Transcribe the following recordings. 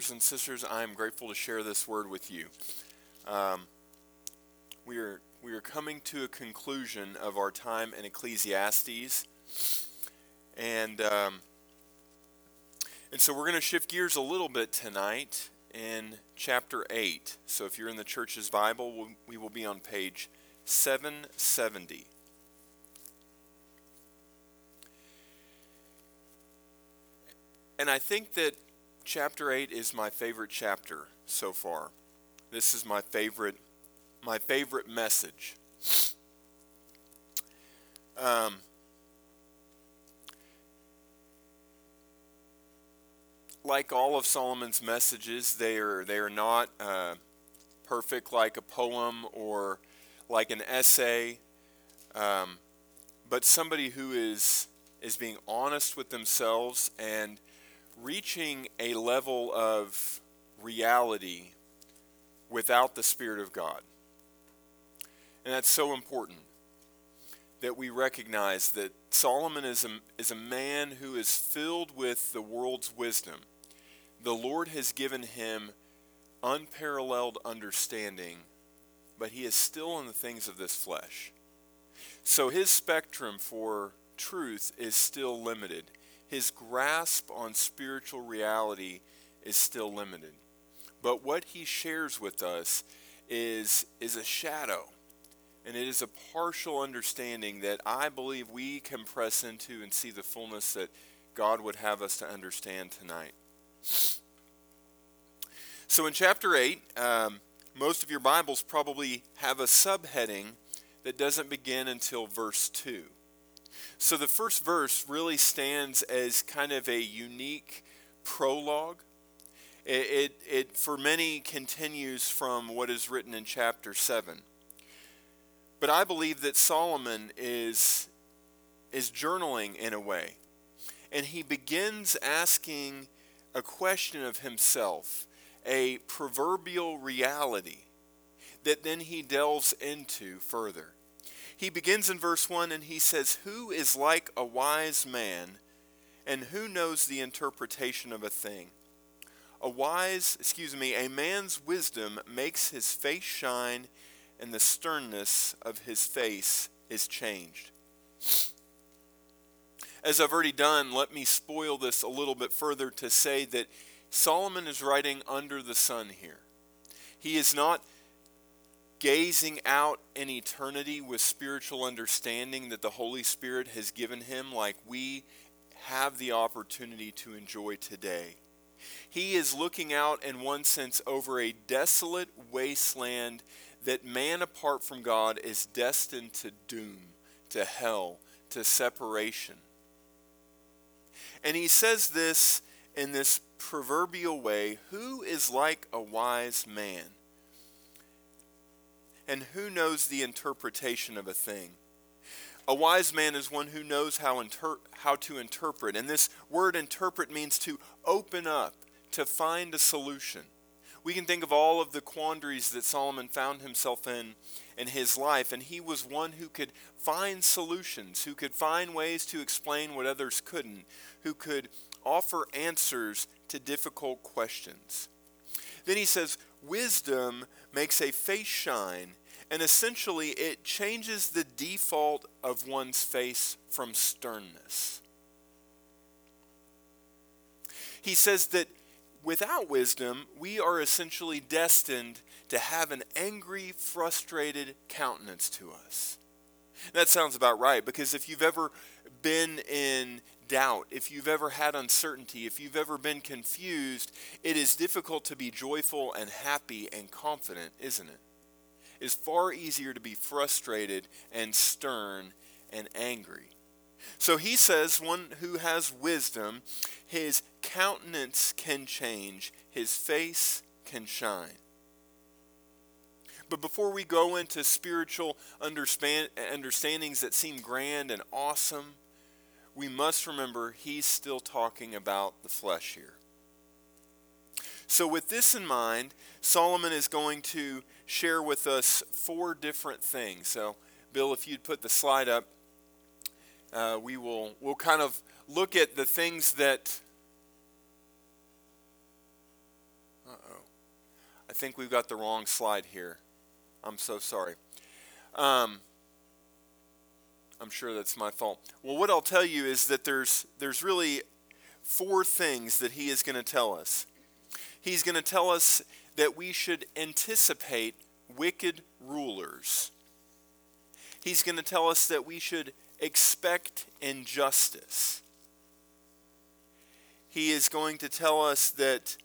brothers and sisters, I am grateful to share this word with you. Um, we are we are coming to a conclusion of our time in Ecclesiastes, and um, and so we're going to shift gears a little bit tonight in chapter eight. So if you're in the church's Bible, we will be on page seven seventy. And I think that chapter 8 is my favorite chapter so far. This is my favorite my favorite message. Um, like all of Solomon's messages, they are they are not uh, perfect like a poem or like an essay, um, but somebody who is is being honest with themselves and reaching a level of reality without the Spirit of God. And that's so important that we recognize that Solomon is a, is a man who is filled with the world's wisdom. The Lord has given him unparalleled understanding, but he is still in the things of this flesh. So his spectrum for truth is still limited his grasp on spiritual reality is still limited. But what he shares with us is, is a shadow, and it is a partial understanding that I believe we can press into and see the fullness that God would have us to understand tonight. So in chapter 8, um, most of your Bibles probably have a subheading that doesn't begin until verse 2. So the first verse really stands as kind of a unique prologue. It, it, it, for many continues from what is written in chapter 7. But I believe that Solomon is, is journaling in a way. And he begins asking a question of himself, a proverbial reality that then he delves into further. He begins in verse 1 and he says, Who is like a wise man, and who knows the interpretation of a thing? A wise, excuse me, a man's wisdom makes his face shine, and the sternness of his face is changed. As I've already done, let me spoil this a little bit further to say that Solomon is writing under the sun here. He is not gazing out in eternity with spiritual understanding that the Holy Spirit has given him, like we have the opportunity to enjoy today. He is looking out, in one sense, over a desolate wasteland that man apart from God is destined to doom, to hell, to separation. And he says this in this proverbial way Who is like a wise man? And who knows the interpretation of a thing? A wise man is one who knows how, inter- how to interpret. And this word interpret means to open up, to find a solution. We can think of all of the quandaries that Solomon found himself in in his life, and he was one who could find solutions, who could find ways to explain what others couldn't, who could offer answers to difficult questions. Then he says, Wisdom makes a face shine and essentially, it changes the default of one's face from sternness. He says that without wisdom, we are essentially destined to have an angry, frustrated countenance to us. That sounds about right because if you've ever been in doubt, if you've ever had uncertainty, if you've ever been confused, it is difficult to be joyful and happy and confident, isn't it? it? is far easier to be frustrated and stern and angry. So he says, one who has wisdom, his countenance can change, his face can shine. But before we go into spiritual understandings that seem grand and awesome, we must remember he's still talking about the flesh here. So, with this in mind, Solomon is going to share with us four different things. So, Bill, if you'd put the slide up, uh, we will we'll kind of look at the things that Uh oh, I think we've got the wrong slide here. I'm so sorry. Um, I'm sure that's my fault. Well, what I'll tell you is that there's there's really four things that he is going to tell us. He's going to tell us that we should anticipate wicked rulers. He's going to tell us that we should expect injustice. He is going to tell us that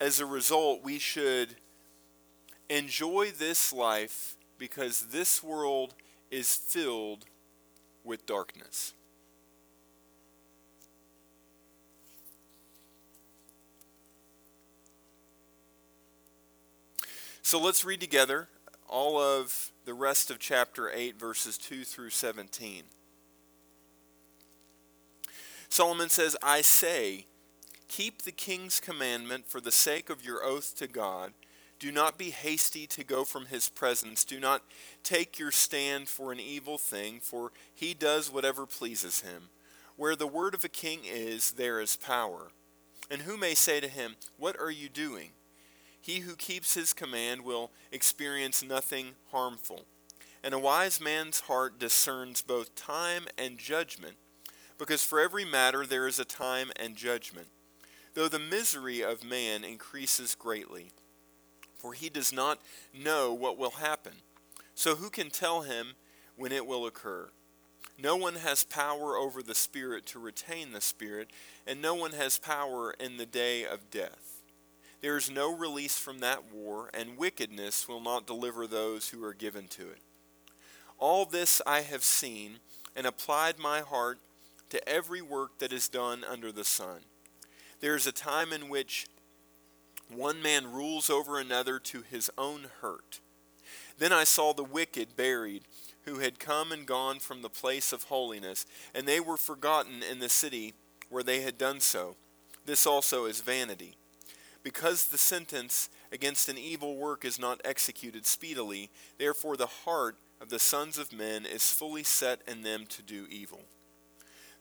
as a result, we should enjoy this life because this world is filled with darkness. So let's read together all of the rest of chapter 8, verses 2 through 17. Solomon says, I say, keep the king's commandment for the sake of your oath to God. Do not be hasty to go from his presence. Do not take your stand for an evil thing, for he does whatever pleases him. Where the word of a king is, there is power. And who may say to him, What are you doing? He who keeps his command will experience nothing harmful. And a wise man's heart discerns both time and judgment, because for every matter there is a time and judgment, though the misery of man increases greatly. For he does not know what will happen. So who can tell him when it will occur? No one has power over the Spirit to retain the Spirit, and no one has power in the day of death. There is no release from that war, and wickedness will not deliver those who are given to it. All this I have seen, and applied my heart to every work that is done under the sun. There is a time in which one man rules over another to his own hurt. Then I saw the wicked buried, who had come and gone from the place of holiness, and they were forgotten in the city where they had done so. This also is vanity. Because the sentence against an evil work is not executed speedily, therefore the heart of the sons of men is fully set in them to do evil.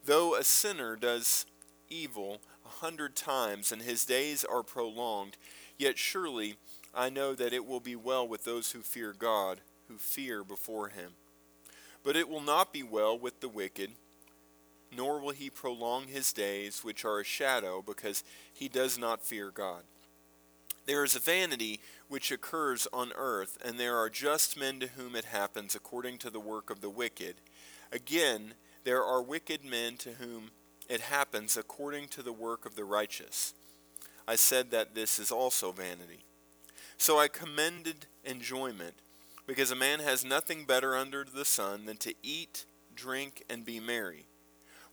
Though a sinner does evil a hundred times and his days are prolonged, yet surely I know that it will be well with those who fear God, who fear before him. But it will not be well with the wicked nor will he prolong his days, which are a shadow, because he does not fear God. There is a vanity which occurs on earth, and there are just men to whom it happens according to the work of the wicked. Again, there are wicked men to whom it happens according to the work of the righteous. I said that this is also vanity. So I commended enjoyment, because a man has nothing better under the sun than to eat, drink, and be merry.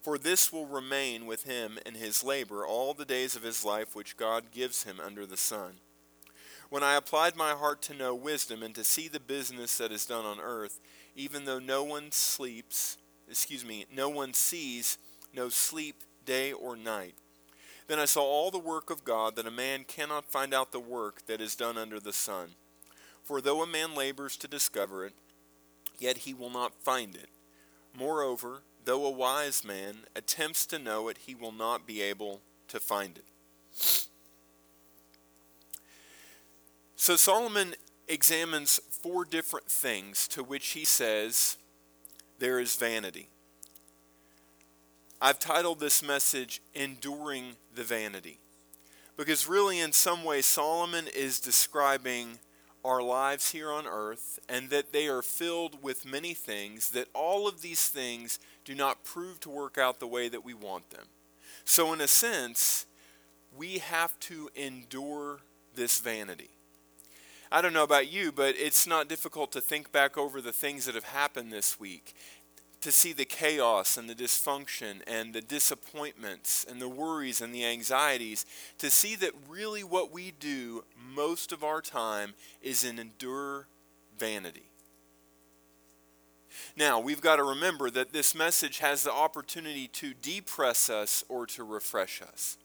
For this will remain with him in his labor all the days of his life which God gives him under the sun. When I applied my heart to know wisdom and to see the business that is done on earth, even though no one sleeps, excuse me, no one sees, no sleep day or night. Then I saw all the work of God, that a man cannot find out the work that is done under the sun. For though a man labors to discover it, yet he will not find it. Moreover, though a wise man attempts to know it, he will not be able to find it. So Solomon examines four different things to which he says there is vanity. I've titled this message Enduring the Vanity. Because really, in some way, Solomon is describing our lives here on earth and that they are filled with many things, that all of these things do not prove to work out the way that we want them. So, in a sense, we have to endure this vanity. I don't know about you, but it's not difficult to think back over the things that have happened this week, to see the chaos and the dysfunction and the disappointments and the worries and the anxieties, to see that really what we do most of our time is an endure vanity. Now, we've got to remember that this message has the opportunity to depress us or to refresh us.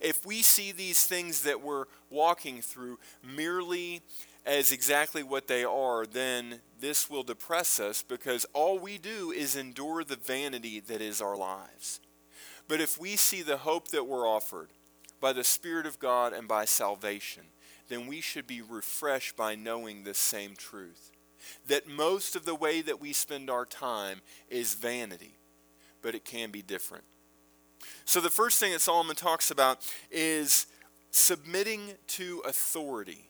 If we see these things that we're walking through merely as exactly what they are, then this will depress us because all we do is endure the vanity that is our lives. But if we see the hope that we're offered by the Spirit of God and by salvation, then we should be refreshed by knowing this same truth. That most of the way that we spend our time is vanity, but it can be different. So, the first thing that Solomon talks about is submitting to authority.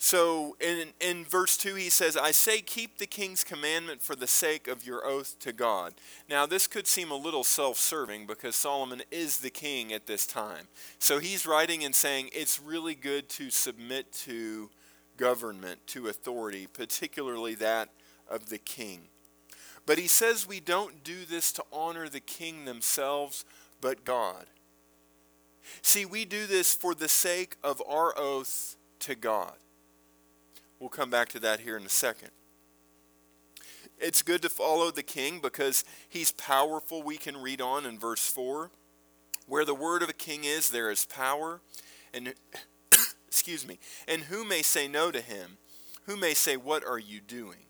So in, in verse 2, he says, I say, keep the king's commandment for the sake of your oath to God. Now, this could seem a little self serving because Solomon is the king at this time. So he's writing and saying, it's really good to submit to government, to authority, particularly that of the king. But he says we don't do this to honor the king themselves, but God. See, we do this for the sake of our oath to God. We'll come back to that here in a second. It's good to follow the king because he's powerful. We can read on in verse 4. Where the word of a king is, there is power. And excuse me. And who may say no to him? Who may say, What are you doing?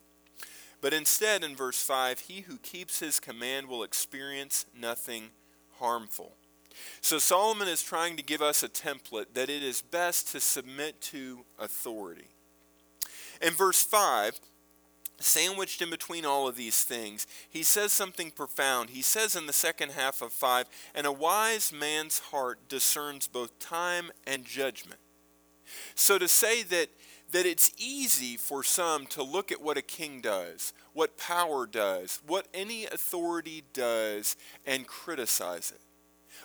But instead, in verse 5, he who keeps his command will experience nothing harmful. So Solomon is trying to give us a template that it is best to submit to authority. In verse 5, sandwiched in between all of these things, he says something profound. He says in the second half of 5, and a wise man's heart discerns both time and judgment. So to say that that it's easy for some to look at what a king does, what power does, what any authority does, and criticize it.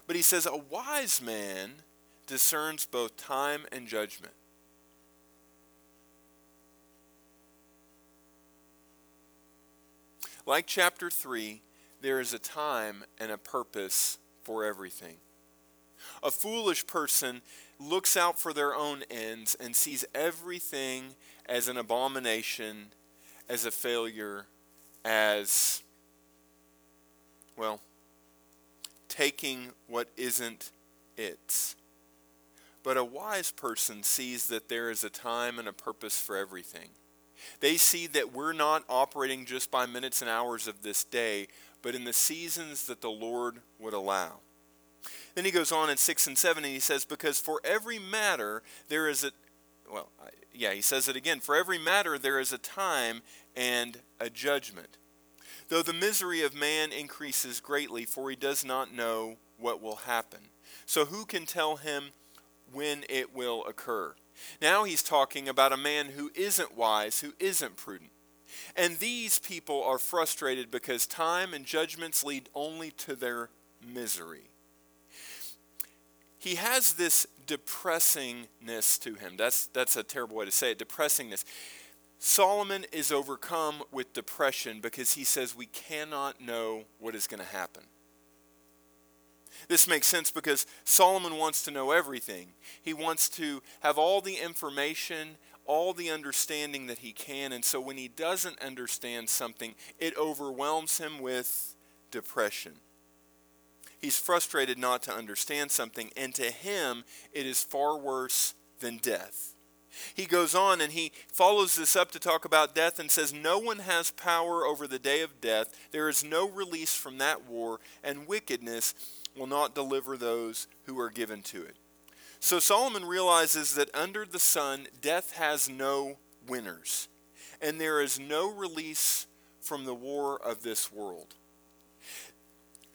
But he says a wise man discerns both time and judgment. Like chapter 3, there is a time and a purpose for everything. A foolish person looks out for their own ends and sees everything as an abomination, as a failure, as, well, taking what isn't its. But a wise person sees that there is a time and a purpose for everything. They see that we're not operating just by minutes and hours of this day, but in the seasons that the Lord would allow. Then he goes on in 6 and 7 and he says, Because for every matter there is a, well, yeah, he says it again, for every matter there is a time and a judgment. Though the misery of man increases greatly, for he does not know what will happen. So who can tell him when it will occur? Now he's talking about a man who isn't wise, who isn't prudent. And these people are frustrated because time and judgments lead only to their misery. He has this depressingness to him. That's, that's a terrible way to say it depressingness. Solomon is overcome with depression because he says we cannot know what is going to happen. This makes sense because Solomon wants to know everything. He wants to have all the information, all the understanding that he can. And so when he doesn't understand something, it overwhelms him with depression. He's frustrated not to understand something, and to him, it is far worse than death. He goes on and he follows this up to talk about death and says, No one has power over the day of death. There is no release from that war, and wickedness will not deliver those who are given to it. So Solomon realizes that under the sun, death has no winners, and there is no release from the war of this world.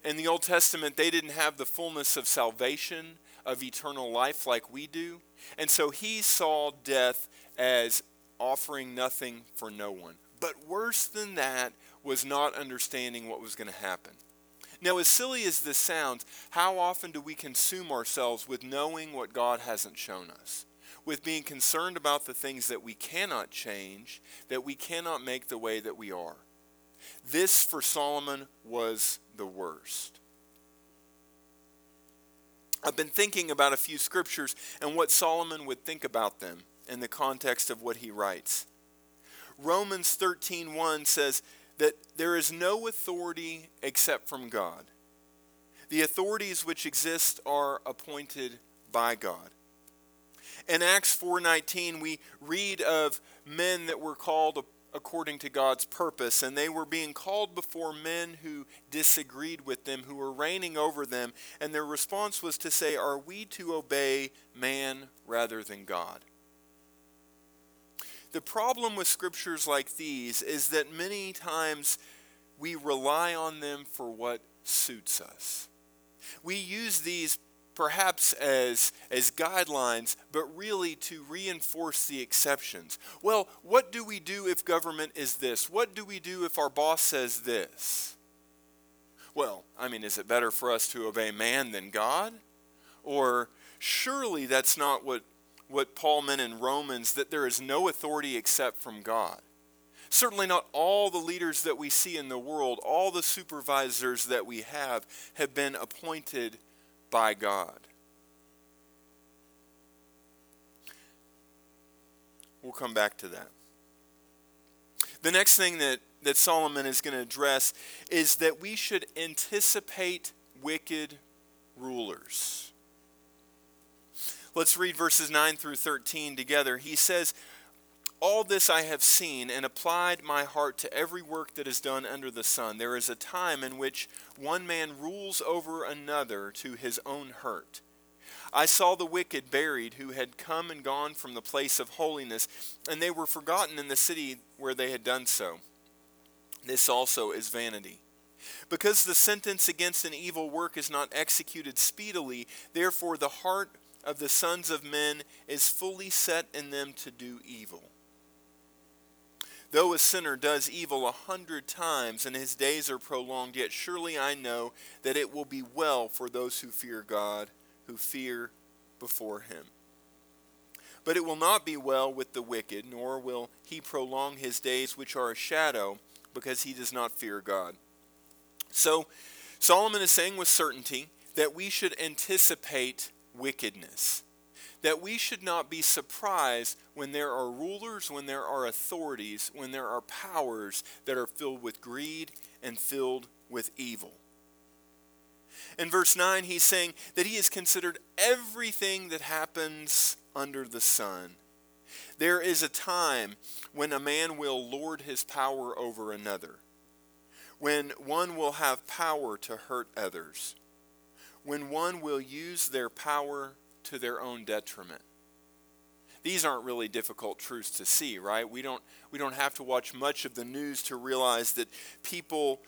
In the Old Testament, they didn't have the fullness of salvation, of eternal life like we do, and so he saw death as offering nothing for no one. But worse than that was not understanding what was going to happen. Now, as silly as this sounds, how often do we consume ourselves with knowing what God hasn't shown us? With being concerned about the things that we cannot change, that we cannot make the way that we are. This, for Solomon, was the worst. I've been thinking about a few scriptures and what Solomon would think about them in the context of what he writes. Romans 13:1 says, that there is no authority except from God. The authorities which exist are appointed by God. In Acts 4:19 we read of men that were called according to God's purpose, and they were being called before men who disagreed with them, who were reigning over them, and their response was to say, Are we to obey man rather than God? The problem with scriptures like these is that many times we rely on them for what suits us. We use these perhaps as, as guidelines, but really to reinforce the exceptions. Well, what do we do if government is this? What do we do if our boss says this? Well, I mean, is it better for us to obey man than God? Or surely that's not what, what Paul meant in Romans, that there is no authority except from God. Certainly, not all the leaders that we see in the world, all the supervisors that we have, have been appointed by God. We'll come back to that. The next thing that, that Solomon is going to address is that we should anticipate wicked rulers. Let's read verses 9 through 13 together. He says, all this I have seen and applied my heart to every work that is done under the sun. There is a time in which one man rules over another to his own hurt. I saw the wicked buried who had come and gone from the place of holiness, and they were forgotten in the city where they had done so. This also is vanity. Because the sentence against an evil work is not executed speedily, therefore the heart of the sons of men is fully set in them to do evil. Though a sinner does evil a hundred times and his days are prolonged, yet surely I know that it will be well for those who fear God, who fear before him. But it will not be well with the wicked, nor will he prolong his days, which are a shadow, because he does not fear God. So, Solomon is saying with certainty that we should anticipate wickedness that we should not be surprised when there are rulers, when there are authorities, when there are powers that are filled with greed and filled with evil. In verse 9, he's saying that he has considered everything that happens under the sun. There is a time when a man will lord his power over another, when one will have power to hurt others, when one will use their power to their own detriment. These aren't really difficult truths to see, right? We don't, we don't have to watch much of the news to realize that people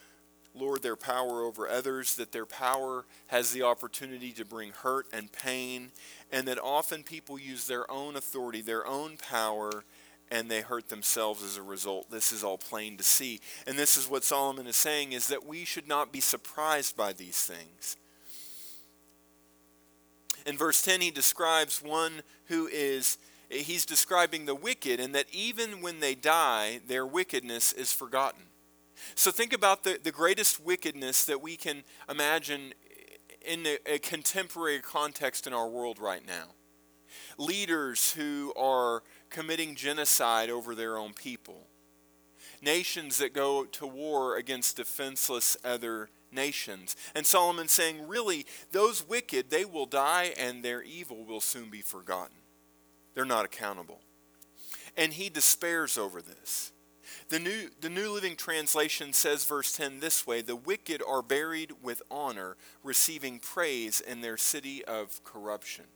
lord their power over others, that their power has the opportunity to bring hurt and pain, and that often people use their own authority, their own power, and they hurt themselves as a result. This is all plain to see. And this is what Solomon is saying is that we should not be surprised by these things. In verse 10, he describes one who is, he's describing the wicked, and that even when they die, their wickedness is forgotten. So think about the, the greatest wickedness that we can imagine in a, a contemporary context in our world right now. Leaders who are committing genocide over their own people. Nations that go to war against defenseless other nations. And Solomon saying, really, those wicked, they will die and their evil will soon be forgotten. They're not accountable. And he despairs over this. The New, the New Living Translation says, verse 10, this way The wicked are buried with honor, receiving praise in their city of corruption.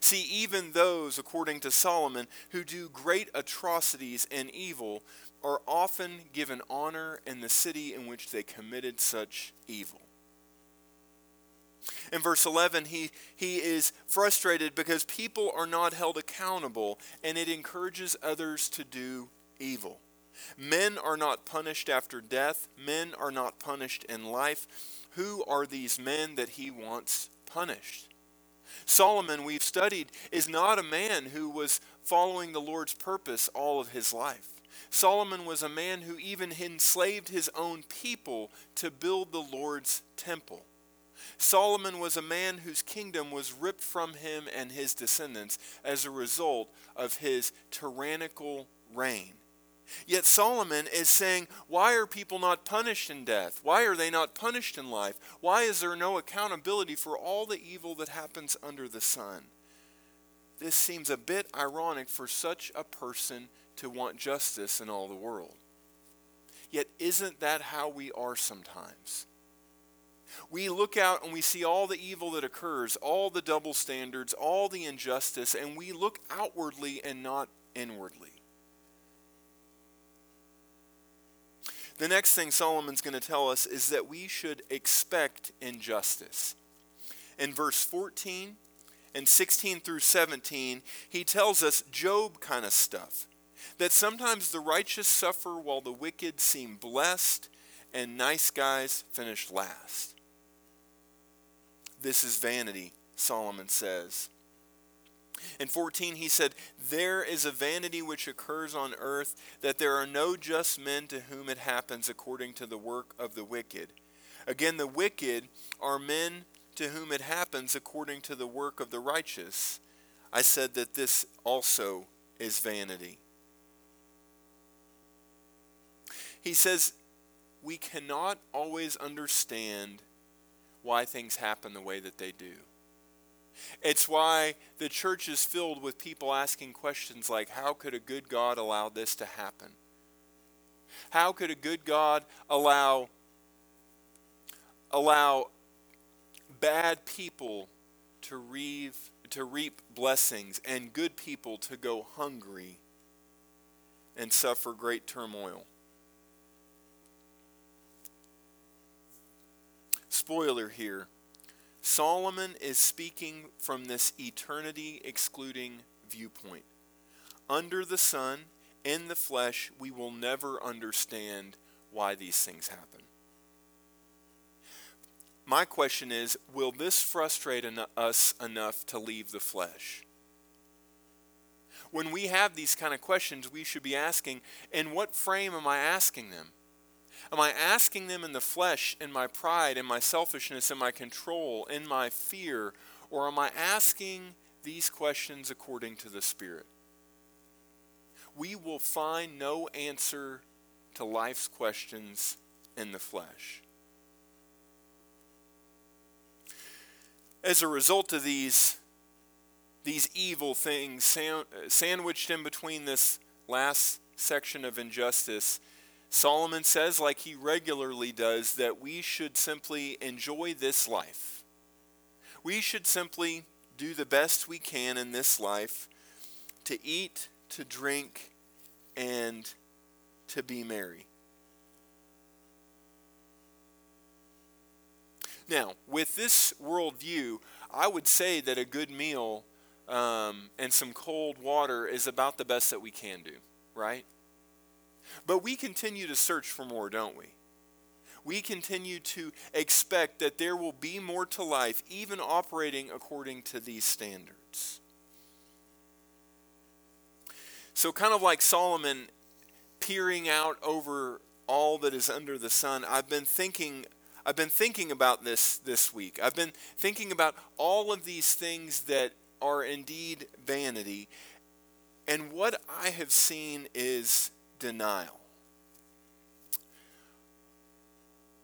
See, even those, according to Solomon, who do great atrocities and evil are often given honor in the city in which they committed such evil. In verse 11, he, he is frustrated because people are not held accountable and it encourages others to do evil. Men are not punished after death, men are not punished in life. Who are these men that he wants punished? Solomon, we've studied, is not a man who was following the Lord's purpose all of his life. Solomon was a man who even enslaved his own people to build the Lord's temple. Solomon was a man whose kingdom was ripped from him and his descendants as a result of his tyrannical reign. Yet Solomon is saying, Why are people not punished in death? Why are they not punished in life? Why is there no accountability for all the evil that happens under the sun? This seems a bit ironic for such a person to want justice in all the world. Yet, isn't that how we are sometimes? We look out and we see all the evil that occurs, all the double standards, all the injustice, and we look outwardly and not inwardly. The next thing Solomon's going to tell us is that we should expect injustice. In verse 14 and 16 through 17, he tells us Job kind of stuff. That sometimes the righteous suffer while the wicked seem blessed and nice guys finish last. This is vanity, Solomon says. In 14, he said, There is a vanity which occurs on earth, that there are no just men to whom it happens according to the work of the wicked. Again, the wicked are men to whom it happens according to the work of the righteous. I said that this also is vanity. He says, We cannot always understand why things happen the way that they do. It's why the church is filled with people asking questions like how could a good God allow this to happen? How could a good God allow allow bad people to reap, to reap blessings and good people to go hungry and suffer great turmoil? Spoiler here Solomon is speaking from this eternity excluding viewpoint. Under the sun, in the flesh, we will never understand why these things happen. My question is will this frustrate us enough to leave the flesh? When we have these kind of questions, we should be asking, in what frame am I asking them? Am I asking them in the flesh, in my pride, in my selfishness, in my control, in my fear? Or am I asking these questions according to the Spirit? We will find no answer to life's questions in the flesh. As a result of these, these evil things uh, sandwiched in between this last section of injustice, Solomon says, like he regularly does, that we should simply enjoy this life. We should simply do the best we can in this life to eat, to drink, and to be merry. Now, with this worldview, I would say that a good meal um, and some cold water is about the best that we can do, right? But we continue to search for more, don't we? We continue to expect that there will be more to life, even operating according to these standards. So, kind of like Solomon peering out over all that is under the sun, I've been thinking. I've been thinking about this this week. I've been thinking about all of these things that are indeed vanity. And what I have seen is denial.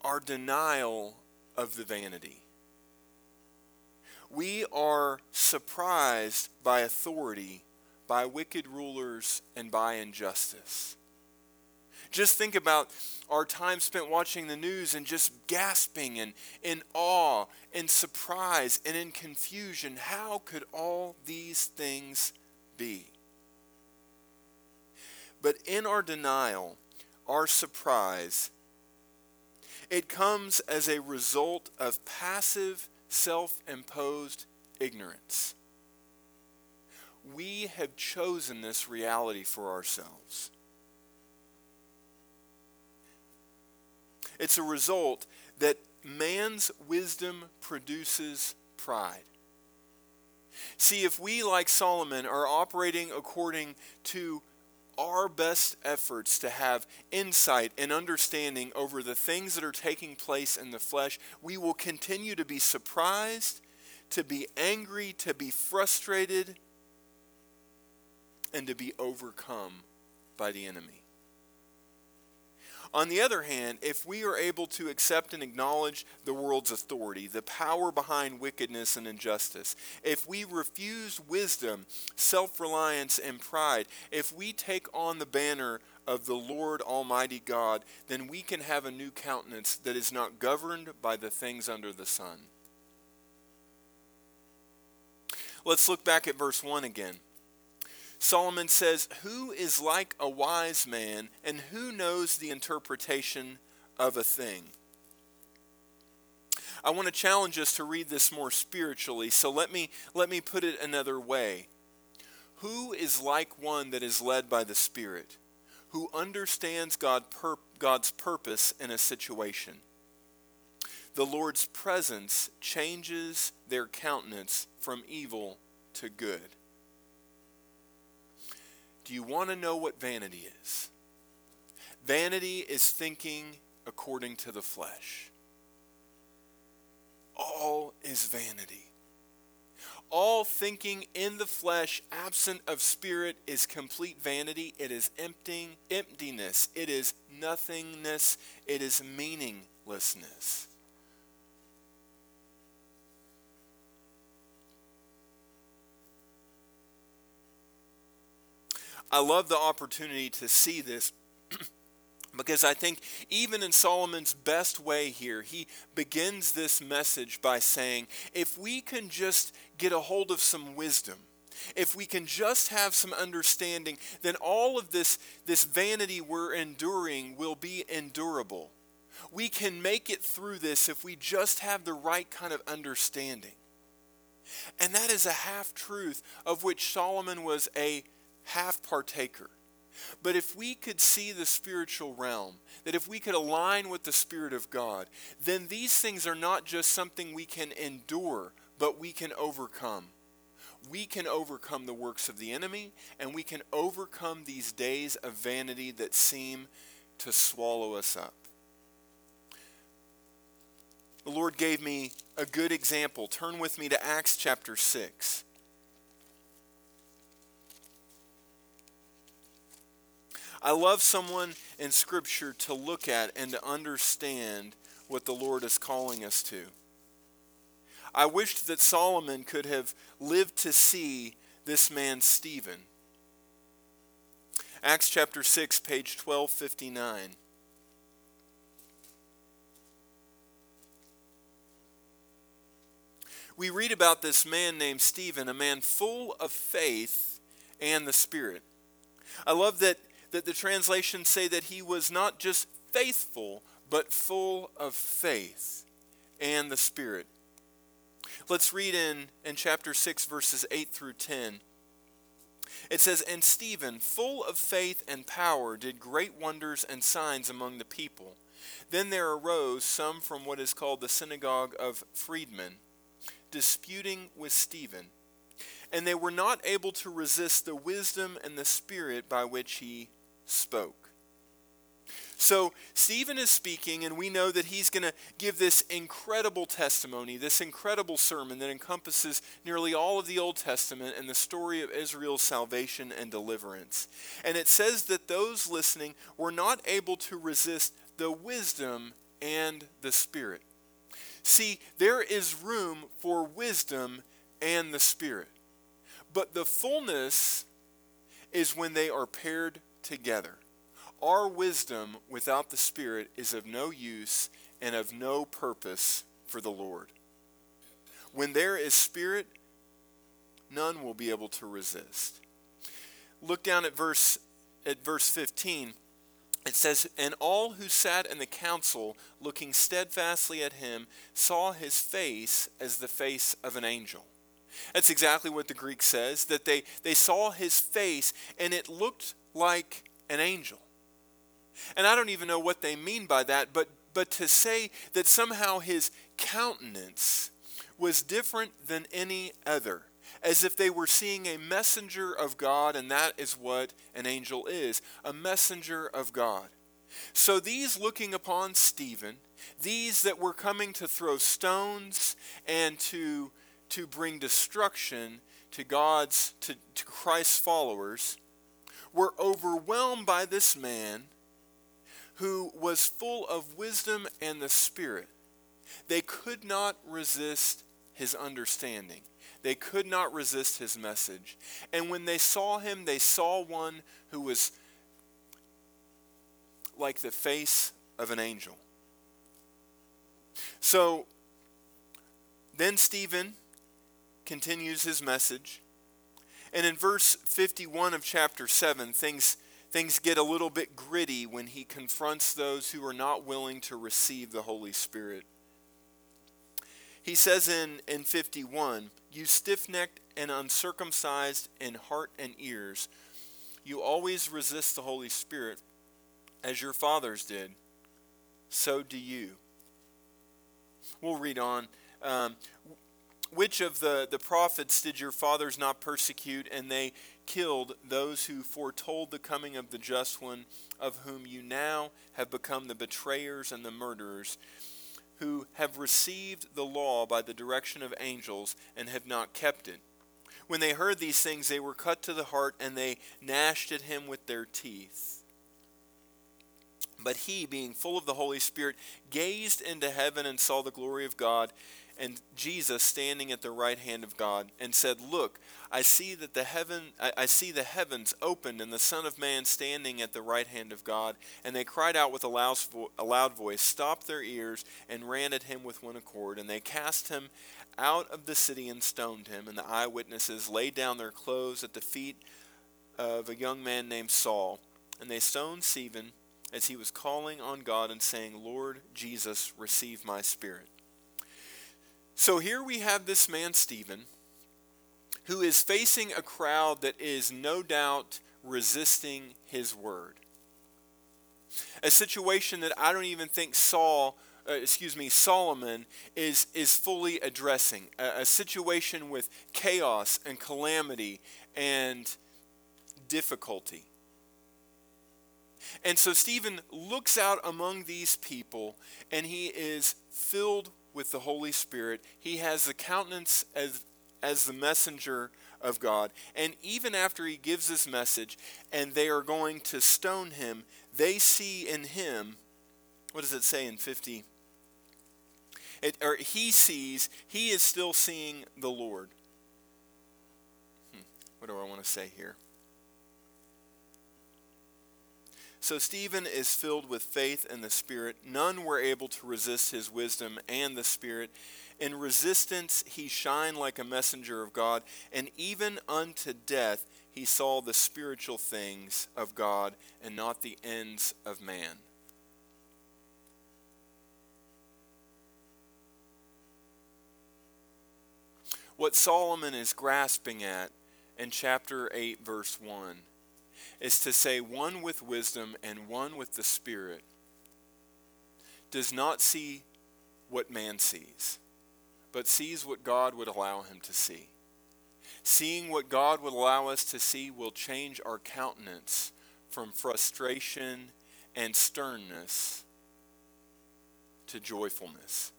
Our denial of the vanity. We are surprised by authority, by wicked rulers, and by injustice. Just think about our time spent watching the news and just gasping and in awe and surprise and in confusion. How could all these things be? But in our denial, our surprise, it comes as a result of passive, self imposed ignorance. We have chosen this reality for ourselves. It's a result that man's wisdom produces pride. See, if we, like Solomon, are operating according to our best efforts to have insight and understanding over the things that are taking place in the flesh, we will continue to be surprised, to be angry, to be frustrated, and to be overcome by the enemy. On the other hand, if we are able to accept and acknowledge the world's authority, the power behind wickedness and injustice, if we refuse wisdom, self reliance, and pride, if we take on the banner of the Lord Almighty God, then we can have a new countenance that is not governed by the things under the sun. Let's look back at verse 1 again. Solomon says, Who is like a wise man, and who knows the interpretation of a thing? I want to challenge us to read this more spiritually, so let me, let me put it another way. Who is like one that is led by the Spirit, who understands God pur- God's purpose in a situation? The Lord's presence changes their countenance from evil to good. Do you want to know what vanity is? Vanity is thinking according to the flesh. All is vanity. All thinking in the flesh, absent of spirit, is complete vanity. It is emptying, emptiness. It is nothingness. It is meaninglessness. I love the opportunity to see this because I think even in Solomon's best way here, he begins this message by saying, if we can just get a hold of some wisdom, if we can just have some understanding, then all of this, this vanity we're enduring will be endurable. We can make it through this if we just have the right kind of understanding. And that is a half truth of which Solomon was a half partaker. But if we could see the spiritual realm, that if we could align with the Spirit of God, then these things are not just something we can endure, but we can overcome. We can overcome the works of the enemy, and we can overcome these days of vanity that seem to swallow us up. The Lord gave me a good example. Turn with me to Acts chapter 6. I love someone in Scripture to look at and to understand what the Lord is calling us to. I wished that Solomon could have lived to see this man, Stephen. Acts chapter 6, page 1259. We read about this man named Stephen, a man full of faith and the Spirit. I love that that the translations say that he was not just faithful, but full of faith and the Spirit. Let's read in, in chapter 6, verses 8 through 10. It says, And Stephen, full of faith and power, did great wonders and signs among the people. Then there arose some from what is called the synagogue of freedmen, disputing with Stephen. And they were not able to resist the wisdom and the spirit by which he spoke. So, Stephen is speaking, and we know that he's going to give this incredible testimony, this incredible sermon that encompasses nearly all of the Old Testament and the story of Israel's salvation and deliverance. And it says that those listening were not able to resist the wisdom and the Spirit. See, there is room for wisdom and the Spirit. But the fullness is when they are paired together. Our wisdom without the Spirit is of no use and of no purpose for the Lord. When there is Spirit, none will be able to resist. Look down at verse at verse 15. It says, And all who sat in the council, looking steadfastly at him, saw his face as the face of an angel. That's exactly what the Greek says, that they, they saw his face and it looked like an angel. And I don't even know what they mean by that, but, but to say that somehow his countenance was different than any other, as if they were seeing a messenger of God, and that is what an angel is a messenger of God. So these looking upon Stephen, these that were coming to throw stones and to, to bring destruction to God's, to, to Christ's followers, were overwhelmed by this man who was full of wisdom and the Spirit. They could not resist his understanding. They could not resist his message. And when they saw him, they saw one who was like the face of an angel. So then Stephen continues his message. And in verse 51 of chapter 7, things, things get a little bit gritty when he confronts those who are not willing to receive the Holy Spirit. He says in, in 51, You stiff necked and uncircumcised in heart and ears, you always resist the Holy Spirit as your fathers did. So do you. We'll read on. Um, which of the, the prophets did your fathers not persecute, and they killed those who foretold the coming of the just one, of whom you now have become the betrayers and the murderers, who have received the law by the direction of angels and have not kept it? When they heard these things, they were cut to the heart, and they gnashed at him with their teeth. But he, being full of the Holy Spirit, gazed into heaven and saw the glory of God and Jesus standing at the right hand of God, and said, Look, I see that the heaven I, I, see the heavens opened and the Son of Man standing at the right hand of God. And they cried out with a loud, a loud voice, stopped their ears, and ran at him with one accord. And they cast him out of the city and stoned him. And the eyewitnesses laid down their clothes at the feet of a young man named Saul. And they stoned Stephen as he was calling on God and saying, Lord Jesus, receive my spirit. So here we have this man, Stephen, who is facing a crowd that is no doubt resisting his word. A situation that I don't even think Saul, uh, excuse me, Solomon is, is fully addressing. A, a situation with chaos and calamity and difficulty. And so Stephen looks out among these people and he is filled with the Holy Spirit. He has the countenance as, as the messenger of God. And even after he gives this message and they are going to stone him, they see in him, what does it say in 50? It, or he sees, he is still seeing the Lord. Hmm, what do I want to say here? So Stephen is filled with faith and the Spirit. None were able to resist his wisdom and the Spirit. In resistance, he shined like a messenger of God, and even unto death he saw the spiritual things of God and not the ends of man. What Solomon is grasping at in chapter 8, verse 1 is to say one with wisdom and one with the Spirit does not see what man sees, but sees what God would allow him to see. Seeing what God would allow us to see will change our countenance from frustration and sternness to joyfulness.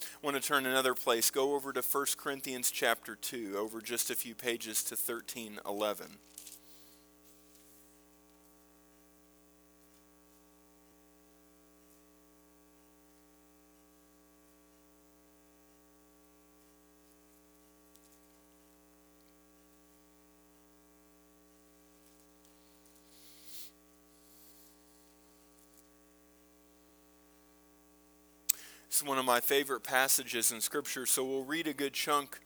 I want to turn another place. Go over to 1 Corinthians chapter 2, over just a few pages to 1311. One of my favorite passages in Scripture, so we'll read a good chunk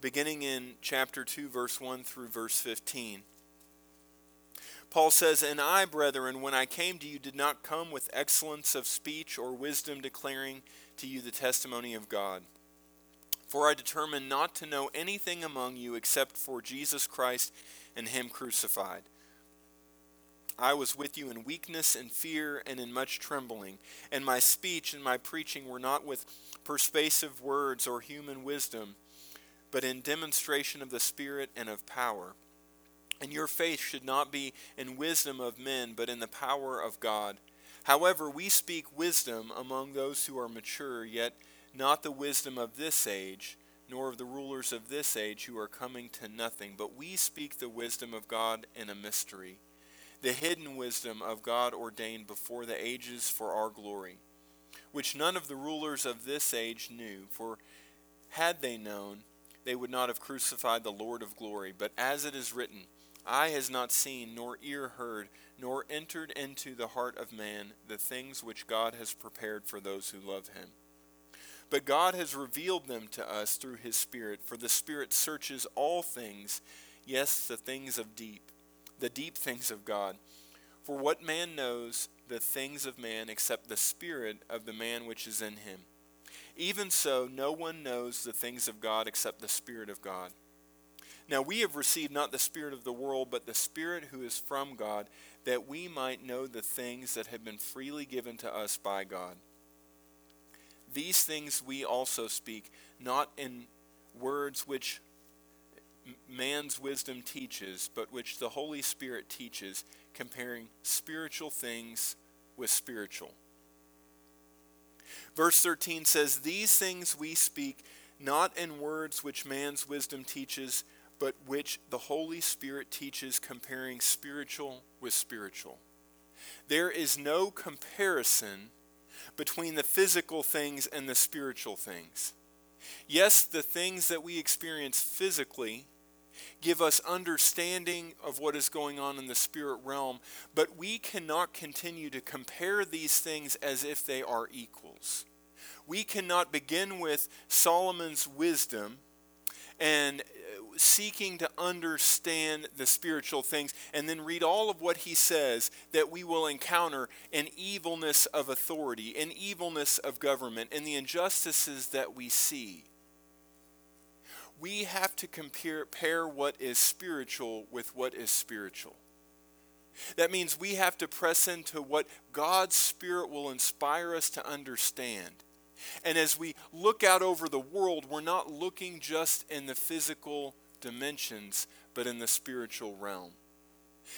beginning in chapter 2, verse 1 through verse 15. Paul says, And I, brethren, when I came to you, did not come with excellence of speech or wisdom declaring to you the testimony of God. For I determined not to know anything among you except for Jesus Christ and Him crucified. I was with you in weakness and fear and in much trembling, and my speech and my preaching were not with persuasive words or human wisdom, but in demonstration of the Spirit and of power. And your faith should not be in wisdom of men, but in the power of God. However, we speak wisdom among those who are mature, yet not the wisdom of this age, nor of the rulers of this age who are coming to nothing, but we speak the wisdom of God in a mystery the hidden wisdom of God ordained before the ages for our glory, which none of the rulers of this age knew, for had they known, they would not have crucified the Lord of glory. But as it is written, Eye has not seen, nor ear heard, nor entered into the heart of man the things which God has prepared for those who love him. But God has revealed them to us through his Spirit, for the Spirit searches all things, yes, the things of deep the deep things of God. For what man knows the things of man except the spirit of the man which is in him? Even so, no one knows the things of God except the Spirit of God. Now we have received not the Spirit of the world, but the Spirit who is from God, that we might know the things that have been freely given to us by God. These things we also speak, not in words which man's wisdom teaches, but which the Holy Spirit teaches, comparing spiritual things with spiritual. Verse 13 says, These things we speak not in words which man's wisdom teaches, but which the Holy Spirit teaches, comparing spiritual with spiritual. There is no comparison between the physical things and the spiritual things. Yes, the things that we experience physically give us understanding of what is going on in the spirit realm, but we cannot continue to compare these things as if they are equals. We cannot begin with Solomon's wisdom and uh, seeking to understand the spiritual things and then read all of what he says that we will encounter an evilness of authority, an evilness of government, and the injustices that we see we have to compare pair what is spiritual with what is spiritual. That means we have to press into what God's Spirit will inspire us to understand. And as we look out over the world, we're not looking just in the physical dimensions, but in the spiritual realm.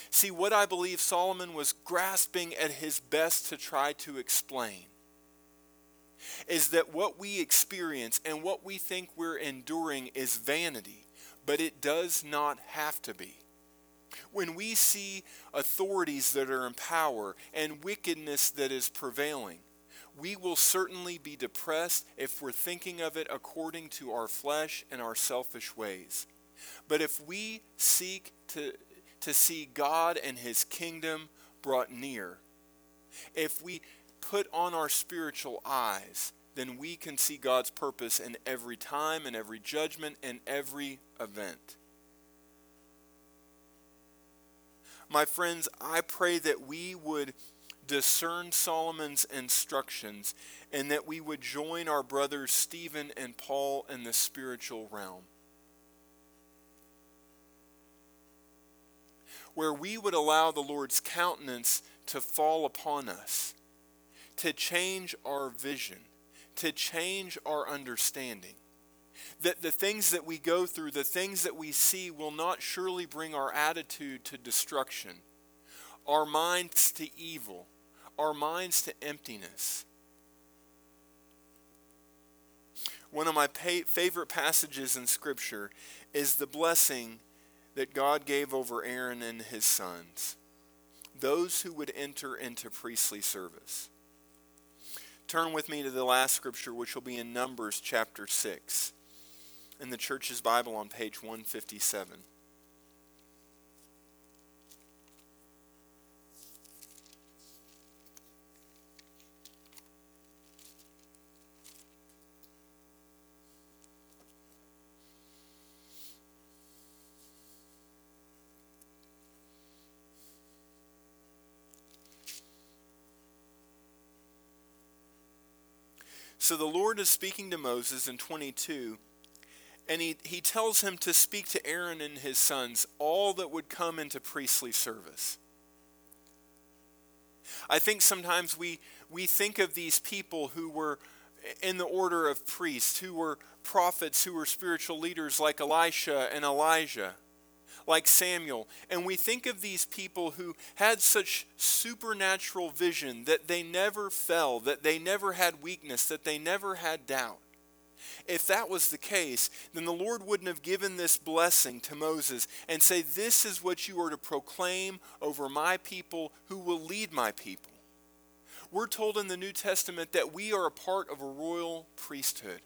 See, what I believe Solomon was grasping at his best to try to explain is that what we experience and what we think we're enduring is vanity, but it does not have to be. When we see authorities that are in power and wickedness that is prevailing, we will certainly be depressed if we're thinking of it according to our flesh and our selfish ways. But if we seek to, to see God and His kingdom brought near, if we put on our spiritual eyes, then we can see God's purpose in every time, in every judgment, in every event. My friends, I pray that we would discern Solomon's instructions and that we would join our brothers Stephen and Paul in the spiritual realm. Where we would allow the Lord's countenance to fall upon us to change our vision, to change our understanding. That the things that we go through, the things that we see, will not surely bring our attitude to destruction, our minds to evil, our minds to emptiness. One of my pa- favorite passages in Scripture is the blessing that God gave over Aaron and his sons, those who would enter into priestly service. Turn with me to the last scripture, which will be in Numbers chapter 6, in the church's Bible on page 157. So the Lord is speaking to Moses in 22, and he, he tells him to speak to Aaron and his sons all that would come into priestly service. I think sometimes we, we think of these people who were in the order of priests, who were prophets, who were spiritual leaders like Elisha and Elijah like Samuel. And we think of these people who had such supernatural vision that they never fell, that they never had weakness, that they never had doubt. If that was the case, then the Lord wouldn't have given this blessing to Moses and say, This is what you are to proclaim over my people who will lead my people. We're told in the New Testament that we are a part of a royal priesthood.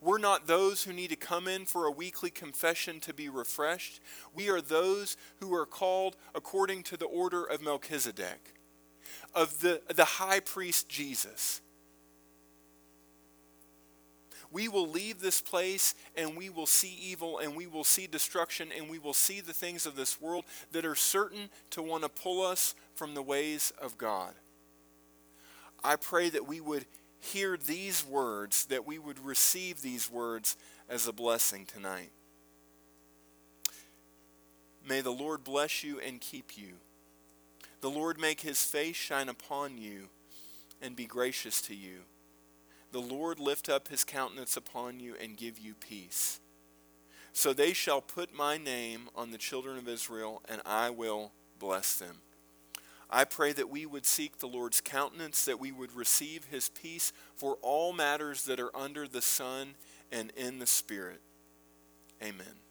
We're not those who need to come in for a weekly confession to be refreshed. We are those who are called according to the order of Melchizedek, of the, the high priest Jesus we will leave this place and we will see evil and we will see destruction and we will see the things of this world that are certain to want to pull us from the ways of God. I pray that we would hear these words, that we would receive these words as a blessing tonight. May the Lord bless you and keep you. The Lord make his face shine upon you and be gracious to you the Lord lift up his countenance upon you and give you peace. So they shall put my name on the children of Israel, and I will bless them. I pray that we would seek the Lord's countenance, that we would receive his peace for all matters that are under the sun and in the Spirit. Amen.